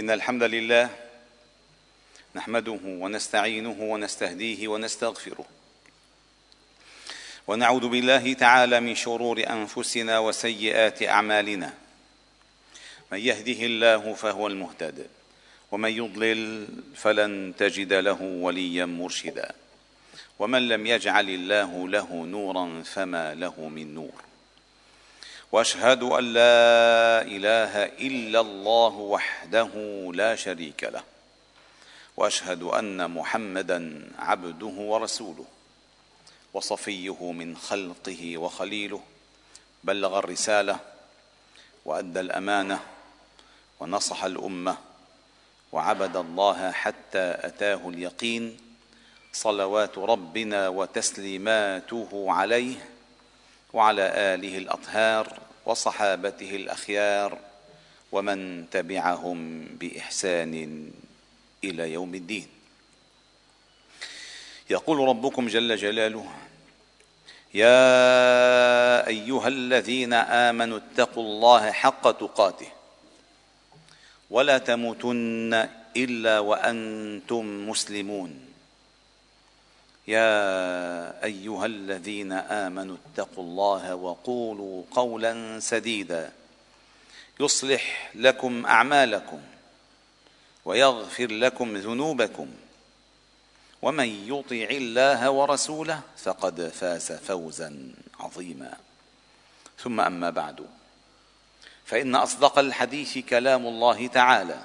إن الحمد لله نحمده ونستعينه ونستهديه ونستغفره. ونعوذ بالله تعالى من شرور أنفسنا وسيئات أعمالنا. من يهده الله فهو المهتد ومن يضلل فلن تجد له وليا مرشدا ومن لم يجعل الله له نورا فما له من نور. وأشهد أن لا إله إلا الله وحده لا شريك له. وأشهد أن محمدا عبده ورسوله. وصفيه من خلقه وخليله. بلغ الرسالة وأدى الأمانة ونصح الأمة. وعبد الله حتى أتاه اليقين. صلوات ربنا وتسليماته عليه. وعلى آله الأطهار وصحابته الأخيار ومن تبعهم بإحسان إلى يوم الدين. يقول ربكم جل جلاله يا أيها الذين آمنوا اتقوا الله حق تقاته ولا تموتن إلا وأنتم مسلمون. يا أيها الذين آمنوا اتقوا الله وقولوا قولا سديدا يصلح لكم أعمالكم ويغفر لكم ذنوبكم ومن يطع الله ورسوله فقد فاز فوزا عظيما. ثم أما بعد فإن أصدق الحديث كلام الله تعالى.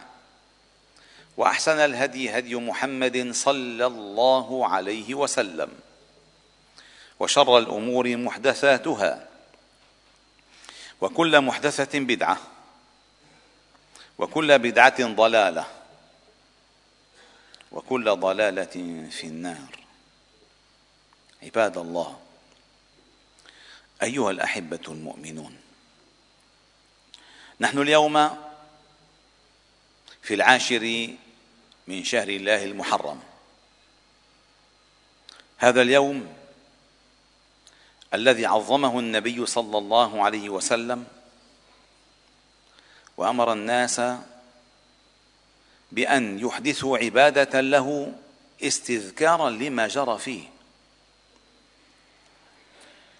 وأحسن الهدي هدي محمد صلى الله عليه وسلم. وشر الأمور محدثاتها. وكل محدثة بدعة. وكل بدعة ضلالة. وكل ضلالة في النار. عباد الله أيها الأحبة المؤمنون نحن اليوم في العاشر من شهر الله المحرم. هذا اليوم الذي عظمه النبي صلى الله عليه وسلم وأمر الناس بأن يحدثوا عبادة له استذكارا لما جرى فيه.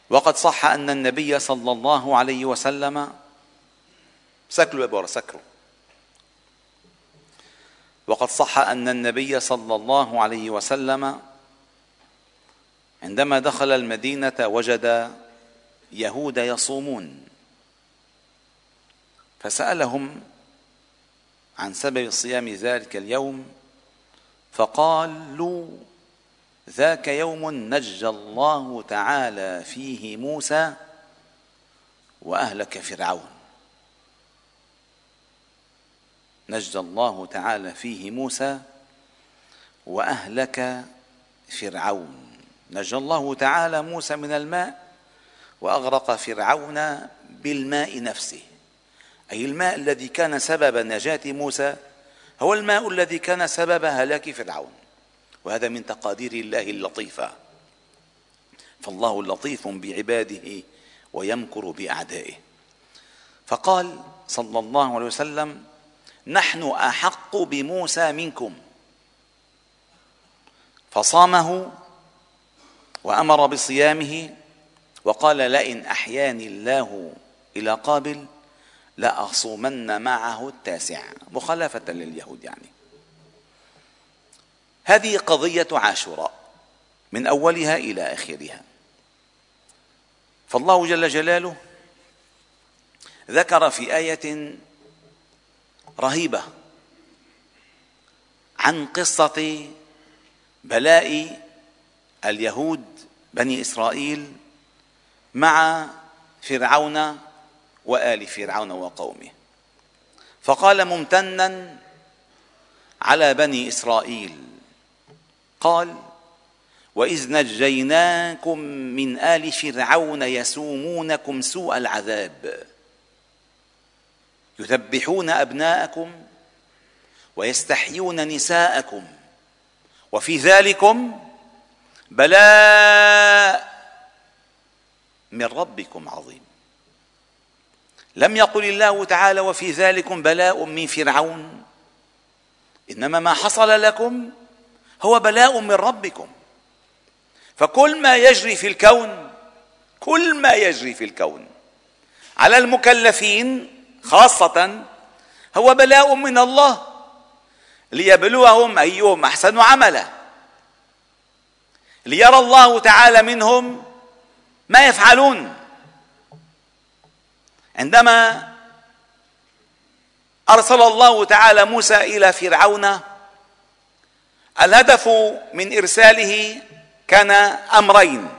وقد صح أن النبي صلى الله عليه وسلم سكلوا يا سكروا. وقد صح أن النبي صلى الله عليه وسلم عندما دخل المدينة وجد يهود يصومون. فسألهم عن سبب صيام ذلك اليوم فقالوا ذاك يوم نجى الله تعالى فيه موسى وأهلك فرعون. نجى الله تعالى فيه موسى وأهلك فرعون. نجى الله تعالى موسى من الماء وأغرق فرعون بالماء نفسه. أي الماء الذي كان سبب نجاة موسى هو الماء الذي كان سبب هلاك فرعون. وهذا من تقادير الله اللطيفة. فالله لطيف بعباده ويمكر بأعدائه. فقال صلى الله عليه وسلم نحن أحق بموسى منكم. فصامه وأمر بصيامه وقال لئن أحياني الله إلى قابل لأصومن معه التاسع. مخالفة لليهود يعني. هذه قضية عاشوراء من أولها إلى آخرها. فالله جل جلاله ذكر في آية رهيبة عن قصة بلاء اليهود بني إسرائيل مع فرعون وآل فرعون وقومه. فقال ممتنا على بني إسرائيل قال وإذ نجيناكم من آل فرعون يسومونكم سوء العذاب. يذبحون أبناءكم ويستحيون نساءكم وفي ذلكم بلاء من ربكم عظيم. لم يقل الله تعالى وفي ذلكم بلاء من فرعون إنما ما حصل لكم هو بلاء من ربكم. فكل ما يجري في الكون كل ما يجري في الكون على المكلفين خاصة هو بلاء من الله ليبلوهم أيهم أحسن عملا. ليرى الله تعالى منهم ما يفعلون. عندما أرسل الله تعالى موسى إلى فرعون الهدف من إرساله كان أمرين.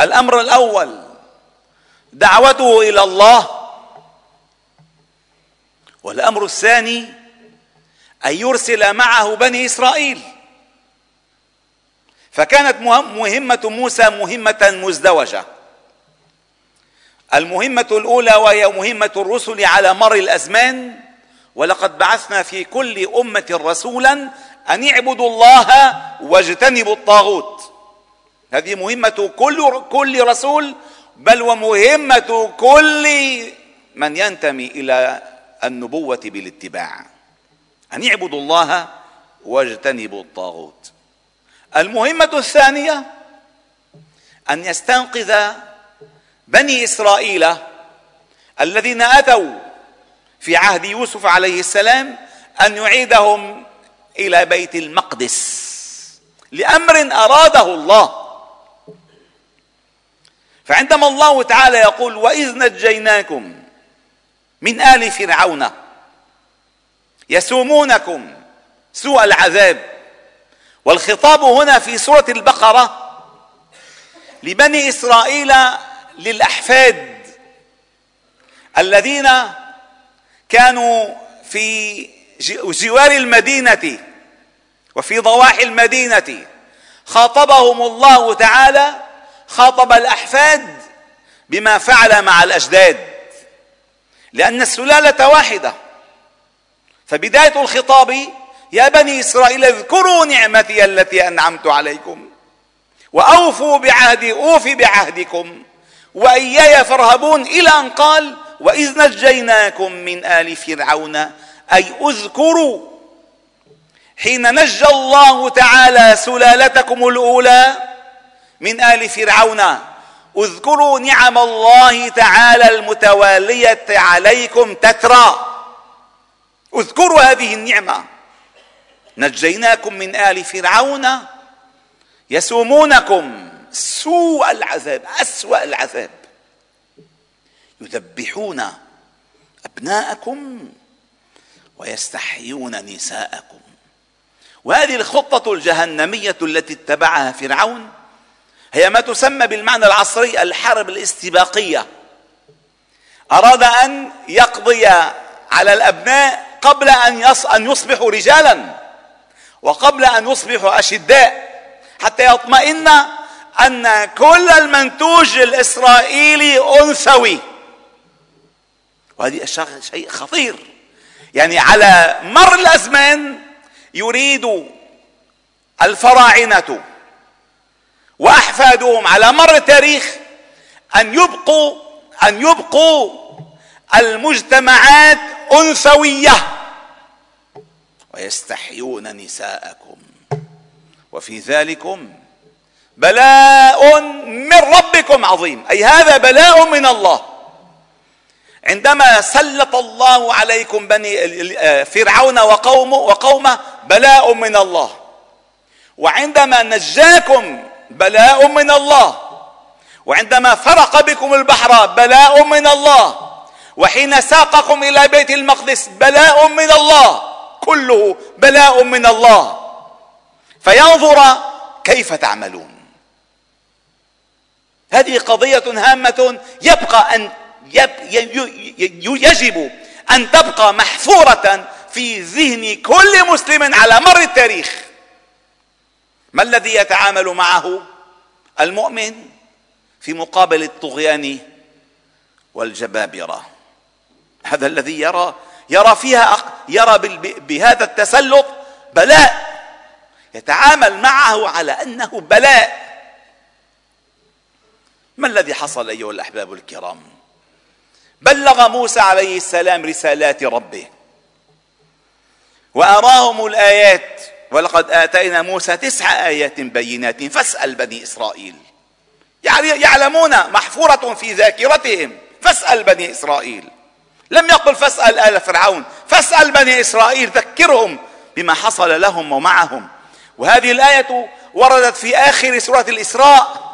الأمر الأول دعوته إلى الله. والأمر الثاني أن يرسل معه بني إسرائيل. فكانت مهمة موسى مهمة مزدوجة. المهمة الأولى وهي مهمة الرسل على مر الأزمان. ولقد بعثنا في كل أمة رسولا أن اعبدوا الله واجتنبوا الطاغوت. هذه مهمة كل كل رسول بل ومهمة كل من ينتمي إلى النبوة بالاتباع. أن اعبدوا الله واجتنبوا الطاغوت. المهمة الثانية أن يستنقذ بني إسرائيل الذين أتوا في عهد يوسف عليه السلام أن يعيدهم إلى بيت المقدس لأمر أراده الله. فعندما الله تعالى يقول واذ نجيناكم من ال فرعون يسومونكم سوء العذاب والخطاب هنا في سوره البقره لبني اسرائيل للاحفاد الذين كانوا في جوار المدينة وفي ضواحي المدينة خاطبهم الله تعالى خاطب الأحفاد بما فعل مع الأجداد لأن السلالة واحدة. فبداية الخطاب يا بني إسرائيل اذكروا نعمتي التي أنعمت عليكم وأوفوا بعهدي أوف بعهدكم وإياي فارهبون إلى أن قال وإذ نجيناكم من آل فرعون أي اذكروا. حين نجى الله تعالى سلالتكم الأولى من آل فرعون. اذكروا نعم الله تعالى المتوالية عليكم تترى. اذكروا هذه النعمة. نجيناكم من آل فرعون يسومونكم. سوء العذاب أسوأ العذاب. يذبحون أبناءكم ويستحيون نساءكم. وهذه الخطة الجهنمية التي اتبعها فرعون هي ما تسمى بالمعنى العصري الحرب الاستباقية. أراد أن يقضي على الأبناء قبل أن أن يصبحوا رجالا وقبل أن يصبحوا أشداء حتى يطمئن أن كل المنتوج الإسرائيلي أنثوي. وهذه شيء خطير. يعني على مر الأزمان يريد الفراعنة وأحفادهم على مر التاريخ أن يبقوا أن يبقوا المجتمعات أنثوية. ويستحيون نساءكم. وفي ذلكم بلاء من ربكم عظيم. أي هذا بلاء من الله. عندما سلط الله عليكم بني فرعون وقومه وقومه بلاء من الله. وعندما نجاكم بلاء من الله. وعندما فرق بكم البحر بلاء من الله. وحين ساقكم إلى بيت المقدس بلاء من الله. كله بلاء من الله. فينظر كيف تعملون. هذه قضية هامة يبقى أن يجب أن تبقى محفورة في ذهن كل مسلم على مر التاريخ. ما الذي يتعامل معه المؤمن في مقابل الطغيان والجبابرة؟ هذا الذي يرى يرى فيها يرى بهذا التسلط بلاء. يتعامل معه على أنه بلاء. ما الذي حصل أيها الأحباب الكرام؟ بلغ موسى عليه السلام رسالات ربه. وأراهم الآيات. ولقد آتينا موسى تسع آيات بينات فاسأل بني إسرائيل. يعني يعلمون محفورة في ذاكرتهم. فاسأل بني إسرائيل. لم يقل فاسأل آل فرعون. فاسأل بني إسرائيل ذكرهم بما حصل لهم ومعهم. وهذه الآية وردت في آخر سورة الإسراء.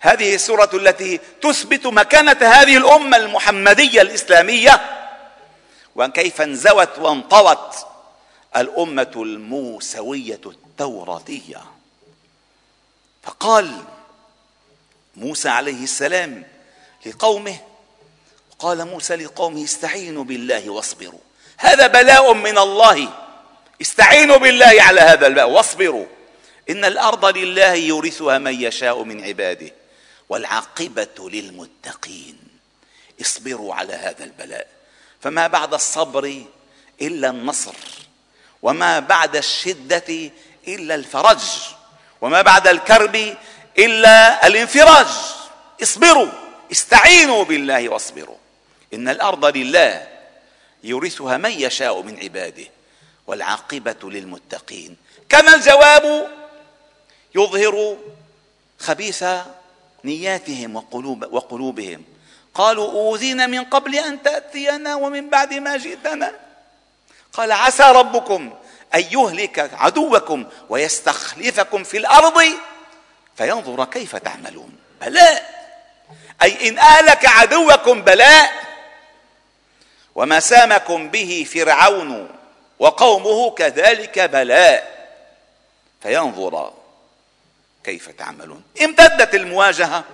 هذه السورة التي تثبت مكانة هذه الأمة المحمدية الإسلامية. وكيف انزوت وانطوت الأمة الموسوية التوراتية. فقال موسى عليه السلام لقومه قال موسى لقومه استعينوا بالله واصبروا. هذا بلاء من الله. استعينوا بالله على هذا البلاء واصبروا. إن الأرض لله يورثها من يشاء من عباده والعاقبة للمتقين. اصبروا على هذا البلاء. فما بعد الصبر إلا النصر. وما بعد الشدة إلا الفرج وما بعد الكرب إلا الانفراج. اصبروا استعينوا بالله واصبروا. إن الأرض لله يورثها من يشاء من عباده والعاقبة للمتقين. كان الجواب يظهر خبيث نياتهم وقلوب وقلوبهم. قالوا أوذينا من قبل أن تأتينا ومن بعد ما جئتنا. قال عسى ربكم أن يهلك عدوكم ويستخلفكم في الأرض فينظر كيف تعملون. بلاء. أي إن اهلك عدوكم بلاء. وما سامكم به فرعون وقومه كذلك بلاء. فينظر كيف تعملون. امتدت المواجهة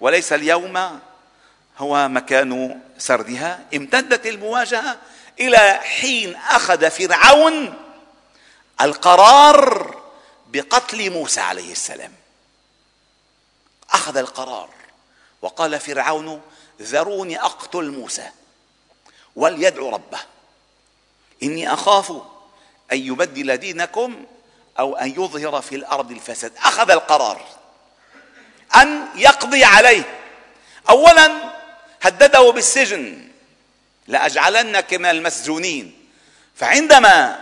وليس اليوم هو مكان سردها. امتدت المواجهة إلى حين أخذ فرعون القرار بقتل موسى عليه السلام. أخذ القرار وقال فرعون ذروني أقتل موسى وليدعو ربه. إني أخاف أن يبدل دينكم أو أن يظهر في الأرض الفساد. أخذ القرار أن يقضي عليه. اولا هدده بالسجن. لاجعلنك من المسجونين. فعندما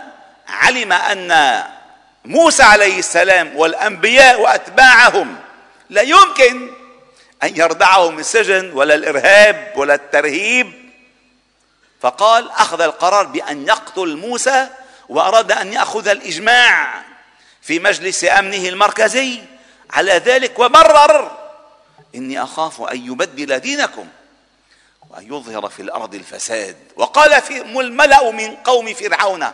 علم أن موسى عليه السلام والأنبياء وأتباعهم لا يمكن أن يردعهم السجن ولا الإرهاب ولا الترهيب. فقال أخذ القرار بأن يقتل موسى وأراد أن يأخذ الإجماع في مجلس أمنه المركزي. على ذلك وبرر إني أخاف أن يبدل دينكم. وان يظهر في الأرض الفساد. وقال في الملأ من قوم فرعون.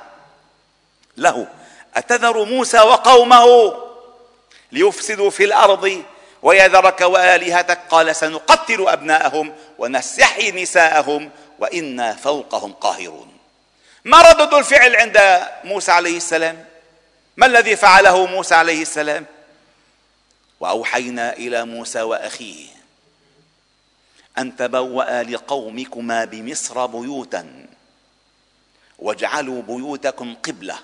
له أتذر موسى وقومه ليفسدوا في الأرض ويذرك والهتك قال سنقتل أبناءهم ونستحيي نساءهم وإنا فوقهم قاهرون. ما ردد الفعل عند موسى عليه السلام؟ ما الذي فعله موسى عليه السلام؟ وأوحينا إلى موسى وأخيه أن تبوأ لقومكما بمصر بيوتا واجعلوا بيوتكم قبلة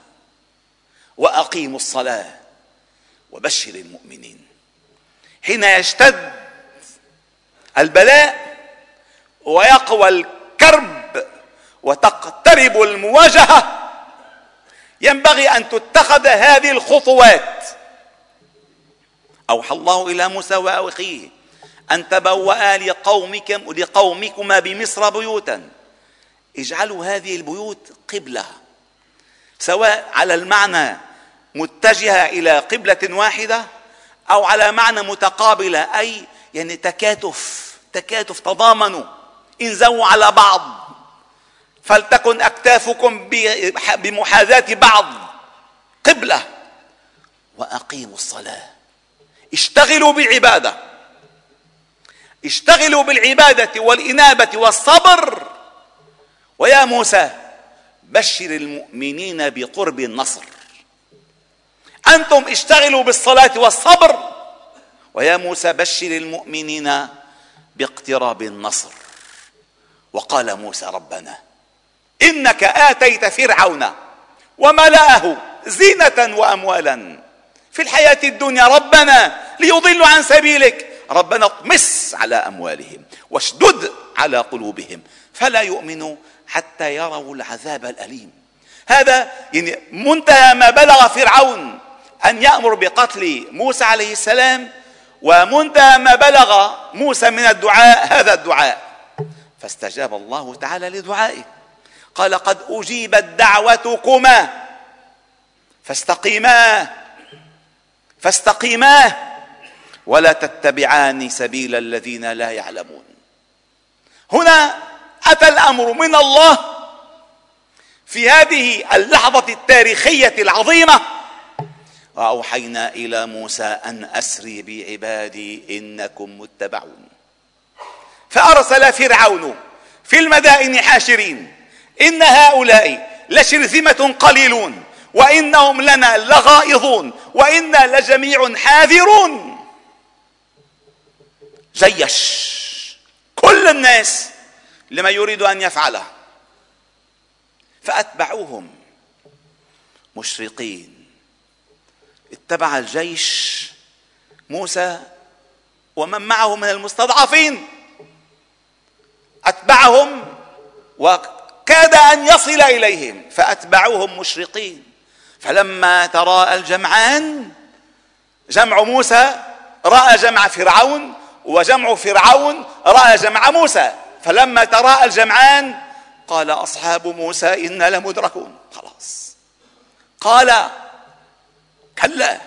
وأقيموا الصلاة وبشر المؤمنين. حين يشتد البلاء ويقوى الكرب وتقترب المواجهة ينبغي أن تتخذ هذه الخطوات. أوحى الله إلى موسى وأخيه أن تبوأ لقومكم لقومكما بمصر بيوتا. اجعلوا هذه البيوت قبلة. سواء على المعنى متجهة إلى قبلة واحدة أو على معنى متقابلة أي يعني تكاتف تكاتف تضامنوا. انزووا على بعض. فلتكن أكتافكم بمحاذاة بعض. قبلة. وأقيموا الصلاة. اشتغلوا بعبادة. اشتغلوا بالعبادة والإنابة والصبر. ويا موسى بشر المؤمنين بقرب النصر. أنتم اشتغلوا بالصلاة والصبر. ويا موسى بشر المؤمنين باقتراب النصر. وقال موسى ربنا إنك آتيت فرعون وملأه زينة وأموالا في الحياة الدنيا ربنا ليضلوا عن سبيلك. ربنا اطمس على أموالهم واشدد على قلوبهم فلا يؤمنوا حتى يروا العذاب الأليم. هذا يعني منتهى ما بلغ فرعون أن يأمر بقتل موسى عليه السلام ومنتهى ما بلغ موسى من الدعاء هذا الدعاء. فاستجاب الله تعالى لدعائه. قال قد أجيبت دعوتكما فاستقيما فاستقيما ولا تتبعان سبيل الذين لا يعلمون. هنا أتى الأمر من الله في هذه اللحظة التاريخية العظيمة. وأوحينا إلى موسى أن أسري بعبادي إنكم متبعون. فأرسل فرعون في المدائن حاشرين. إن هؤلاء لشرذمة قليلون. وإنهم لنا لغائظون. وإنا لجميع حاذرون. جيش كل الناس لما يريد أن يفعله فأتبعوهم مشرقين. اتبع الجيش موسى ومن معه من المستضعفين. أتبعهم وكاد أن يصل إليهم فأتبعوهم مشرقين. فلما تراءى الجمعان جمع موسى رأى جمع فرعون وجمع فرعون رأى جمع موسى فلما تراءى الجمعان قال أصحاب موسى إنا لمدركون. خلاص. قال كلا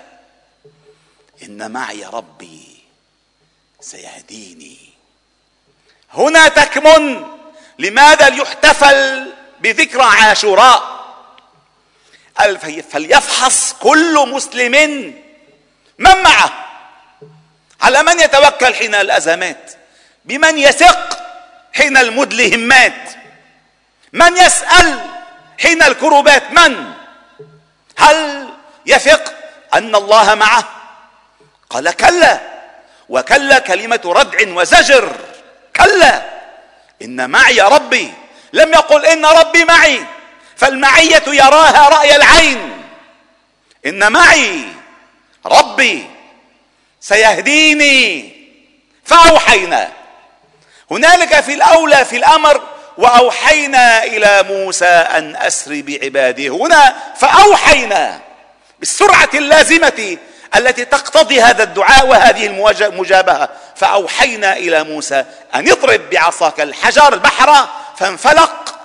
إن معي ربي سيهديني. هنا تكمن لماذا يحتفل بذكرى عاشوراء؟ فليفحص كل مسلم من معه. على من يتوكل حين الازمات بمن يثق حين المدلهمات من يسأل حين الكروبات من؟ هل يثق أن الله معه؟ قال كلا وكلا كلمة ردع وزجر. كلا إن معي ربي. لم يقل إن ربي معي فالمعية يراها رأي العين. إن معي ربي سيهديني. فأوحينا. هنالك في الأولى في الأمر وأوحينا إلى موسى أن أسر بعباده هنا. فأوحينا بالسرعة اللازمة التي تقتضي هذا الدعاء وهذه المجابهة فأوحينا إلى موسى أن اضرب بعصاك الحجر البحر فانفلق.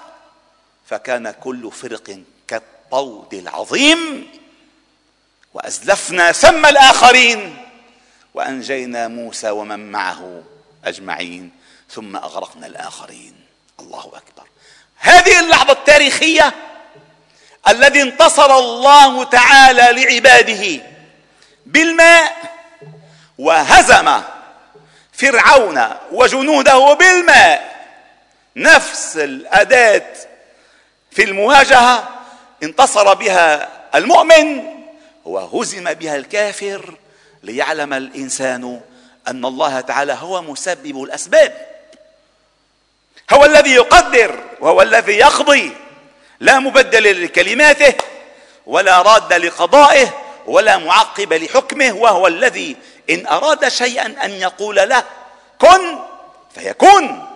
فكان كل فرق كالطود العظيم. وأزلفنا ثم الآخرين. وأنجينا موسى ومن معه أجمعين ثم أغرقنا الآخرين. الله أكبر. هذه اللحظة التاريخية الذي انتصر الله تعالى لعباده بالماء وهزم فرعون وجنوده بالماء. نفس الأداة في المواجهة انتصر بها المؤمن وهزم بها الكافر. ليعلم الإنسان أن الله تعالى هو مسبب الأسباب. هو الذي يقدر وهو الذي يقضي. لا مبدل لكلماته ولا راد لقضائه ولا معقب لحكمه وهو الذي إن أراد شيئا أن يقول له كن فيكون.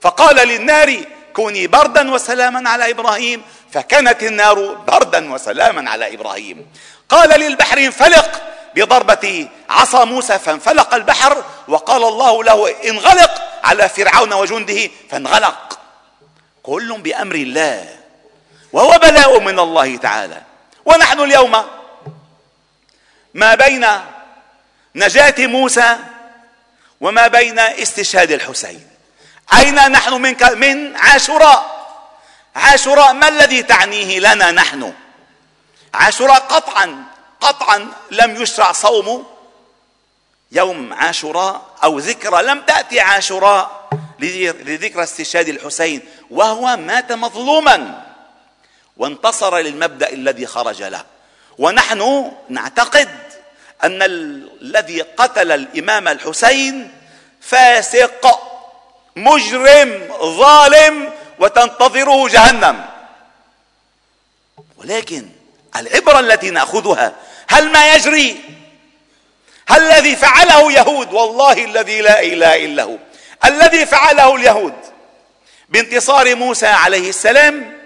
فقال للنار كوني بردا وسلاما على إبراهيم فكانت النار بردا وسلاما على إبراهيم. قال للبحر انفلق بضربة عصا موسى فانفلق البحر وقال الله له انغلق على فرعون وجنده فانغلق. كل بأمر الله وهو بلاء من الله تعالى. ونحن اليوم ما بين نجاة موسى وما بين استشهاد الحسين. أين نحن من من عاشوراء؟ عاشوراء ما الذي تعنيه لنا نحن؟ عاشوراء قطعا قطعا لم يشرع صوم يوم عاشوراء أو ذكرى لم تأتي عاشوراء لذكرى استشهاد الحسين وهو مات مظلوما وانتصر للمبدأ الذي خرج له. ونحن نعتقد أن الذي قتل الإمام الحسين فاسق مجرم ظالم وتنتظره جهنم. ولكن العبرة التي نأخذها هل ما يجري؟ هل الذي فعله يهود؟ والله الذي لا إله إلا هو. الذي فعله اليهود بانتصار موسى عليه السلام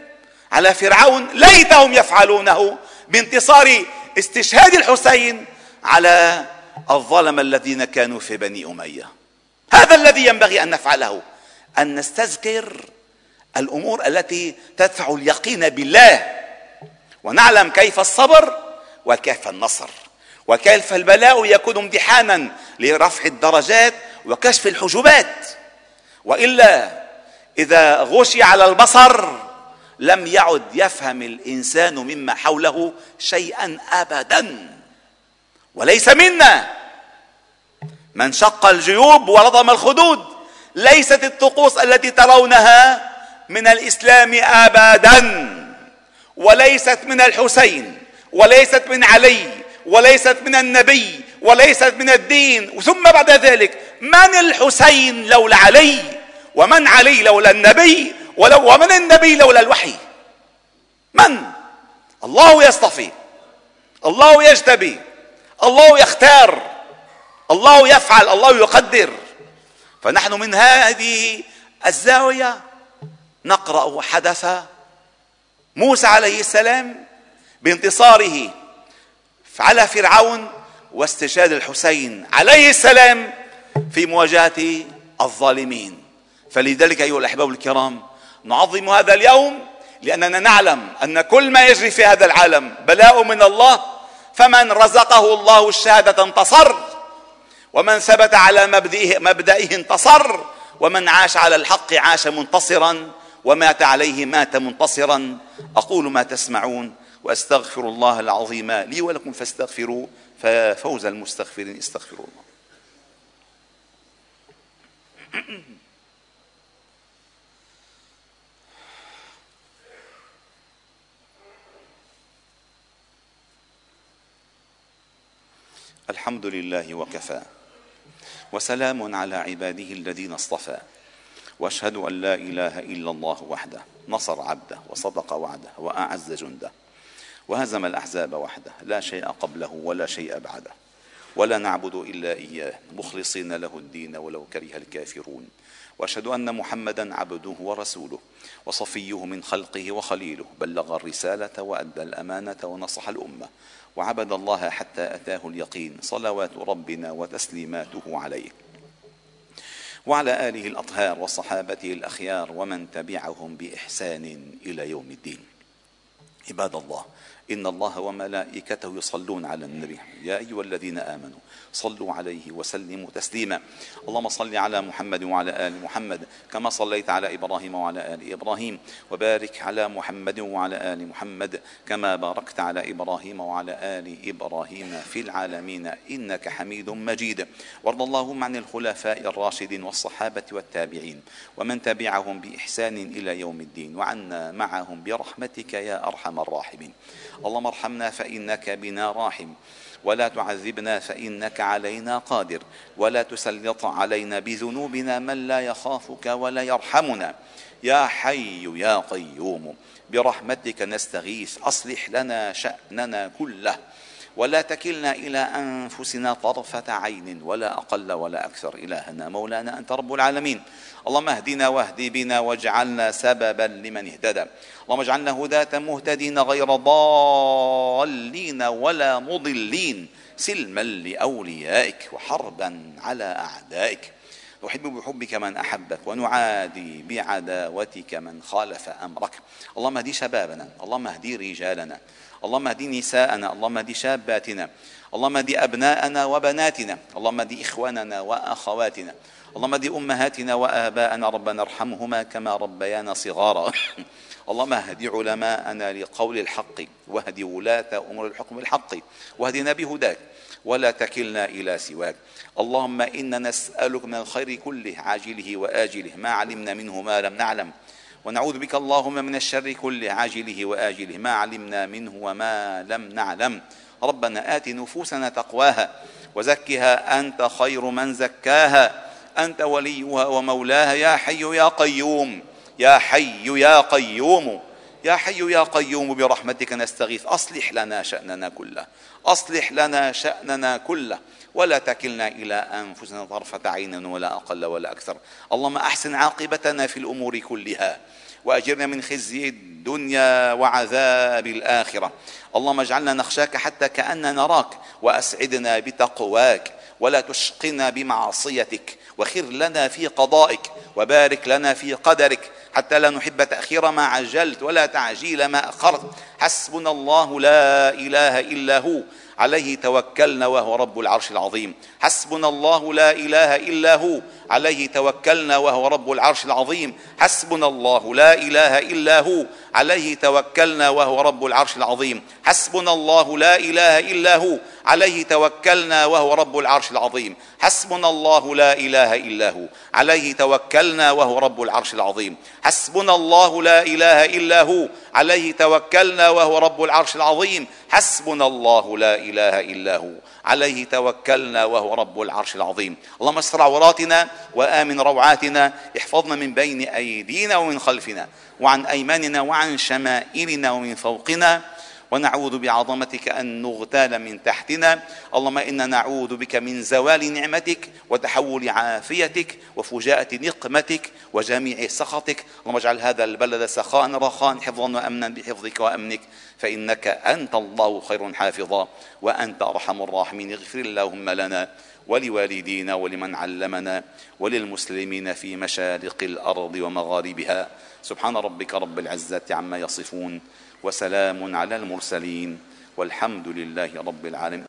على فرعون ليتهم يفعلونه بانتصار استشهاد الحسين على الظلم الذين كانوا في بني أمية. هذا الذي ينبغي أن نفعله أن نستذكر الأمور التي تدفع اليقين بالله. ونعلم كيف الصبر وكيف النصر وكيف البلاء يكون امتحانا لرفع الدرجات وكشف الحجبات وإلا إذا غشي على البصر لم يعد يفهم الإنسان مما حوله شيئا أبدا. وليس منا من شق الجيوب ولطم الخدود ليست الطقوس التي ترونها من الإسلام ابدا وليست من الحسين. وليست من علي وليست من النبي وليست من الدين. ثم بعد ذلك من الحسين لولا علي؟ ومن علي لولا النبي؟ ولو ومن النبي لولا الوحي؟ من؟ الله يصطفي الله يجتبي الله يختار الله يفعل الله يقدر. فنحن من هذه الزاوية نقرأ حدث موسى عليه السلام بانتصاره على فرعون واستشهاد الحسين عليه السلام في مواجهة الظالمين. فلذلك أيها الأحباب الكرام نعظم هذا اليوم لأننا نعلم أن كل ما يجري في هذا العالم بلاء من الله فمن رزقه الله الشهادة انتصر ومن ثبت على مبدئه, مبدئه انتصر ومن عاش على الحق عاش منتصرا ومات عليه مات منتصرا. أقول ما تسمعون وأستغفر الله العظيم لي ولكم فاستغفروا ففوز المستغفرين استغفروا الله. الحمد لله وكفى وسلام على عباده الذين اصطفى وأشهد أن لا إله إلا الله وحده نصر عبده وصدق وعده وأعز جنده. وهزم الأحزاب وحده. لا شيء قبله ولا شيء بعده. ولا نعبد إلا إياه. مخلصين له الدين ولو كره الكافرون. وأشهد أن محمدا عبده ورسوله. وصفيه من خلقه وخليله. بلغ الرسالة وأدى الأمانة ونصح الأمة. وعبد الله حتى أتاه اليقين. صلوات ربنا وتسليماته عليه. وعلى آله الأطهار وصحابته الأخيار ومن تبعهم بإحسان إلى يوم الدين. عباد الله إن الله وملائكته يصلون على النبي. يا أيها الذين آمنوا صلوا عليه وسلموا تسليما. اللهم صل على محمد وعلى آل محمد كما صليت على إبراهيم وعلى آل إبراهيم وبارك على محمد وعلى آل محمد كما باركت على إبراهيم وعلى آل إبراهيم في العالمين إنك حميد مجيد. وارض اللهم عن الخلفاء الراشدين والصحابة والتابعين ومن تبعهم بإحسان إلى يوم الدين وعنا معهم برحمتك يا أرحم الراحمين. اللهم ارحمنا فإنك بنا راحم ولا تعذبنا فإنك علينا قادر ولا تسلط علينا بذنوبنا من لا يخافك ولا يرحمنا. يا حي يا قيوم برحمتك نستغيث أصلح لنا شأننا كله. ولا تكلنا إلى أنفسنا طرفة عين ولا أقل ولا أكثر. إلهنا مولانا أنت رب العالمين. اللهم اهدنا واهد بنا واجعلنا سببا لمن اهتدى. اللهم اجعلنا هداة مهتدين غير ضالين ولا مضلين. سلما لأوليائك وحربا على أعدائك. نحب بحبك من أحبك ونعادي بعداوتك من خالف أمرك. اللهم اهدي شبابنا اللهم اهدي رجالنا. اللهم اهدي نساءنا اللهم اهدي شاباتنا اللهم اهدي أبناءنا وبناتنا اللهم اهدي إخواننا وأخواتنا اللهم اهدي أمهاتنا وآباءنا ربنا ارحمهما كما ربيانا صغارا. اللهم اهد علماءنا لقول الحق واهد ولاة أمور الحكم بالحق واهدنا بهداك ولا تكلنا إلى سواك. اللهم إنا نسألك من الخير كله عاجله وآجله ما علمنا منه ما لم نعلم. ونعوذ بك اللهم من الشر كله عاجله وآجله ما علمنا منه وما لم نعلم. ربنا آت نفوسنا تقواها وزكها أنت خير من زكاها. أنت وليها ومولاها. يا حي يا قيوم. يا حي يا قيوم. يا حي يا قيوم برحمتك نستغيث. أصلح لنا شأننا كله. أصلح لنا شأننا كله. ولا تكلنا إلى أنفسنا طرفة عين ولا أقل ولا أكثر. اللهم أحسن عاقبتنا في الأمور كلها وأجرنا من خزي الدنيا وعذاب الآخرة. اللهم اجعلنا نخشاك حتى كأننا نراك وأسعدنا بتقواك ولا تشقنا بمعصيتك وخر لنا في قضائك وبارك لنا في قدرك حتى لا نحب تأخير ما عجلت ولا تعجيل ما أخرت. حسبنا الله لا إله إلا هو عليه توكلنا وهو رب العرش العظيم. حسبنا الله لا إله إلا هو. عليه توكلنا وهو رب العرش العظيم. حسبنا الله لا إله إلا هو. عليه توكلنا وهو رب العرش العظيم. حسبنا الله لا إله إلا هو. عليه توكلنا وهو رب العرش العظيم. حسبنا الله لا إله إلا هو. عليه توكلنا وهو رب العرش العظيم. حسبنا الله لا إله إلا هو. عليه توكلنا وهو رب العرش العظيم. حسبنا الله لا إله إلا هو. عليه توكلنا وهو رب العرش العظيم. اللهم استر عوراتنا. وآمن روعاتنا احفظنا من بين أيدينا ومن خلفنا وعن أيماننا وعن شمائلنا ومن فوقنا ونعوذ بعظمتك أن نغتال من تحتنا. اللهم إنا نعوذ بك من زوال نعمتك وتحول عافيتك وفجاءة نقمتك وجميع سخطك. اللهم اجعل هذا البلد سخاء رخاء حفظا وأمنا بحفظك وأمنك. فإنك أنت الله خير حافظا وأنت أرحم الراحمين. اغفر اللهم لنا ولوالدينا ولمن علمنا وللمسلمين في مشارق الأرض ومغاربها. سبحان ربك رب العزة عما يصفون وسلام على المرسلين والحمد لله رب العالمين.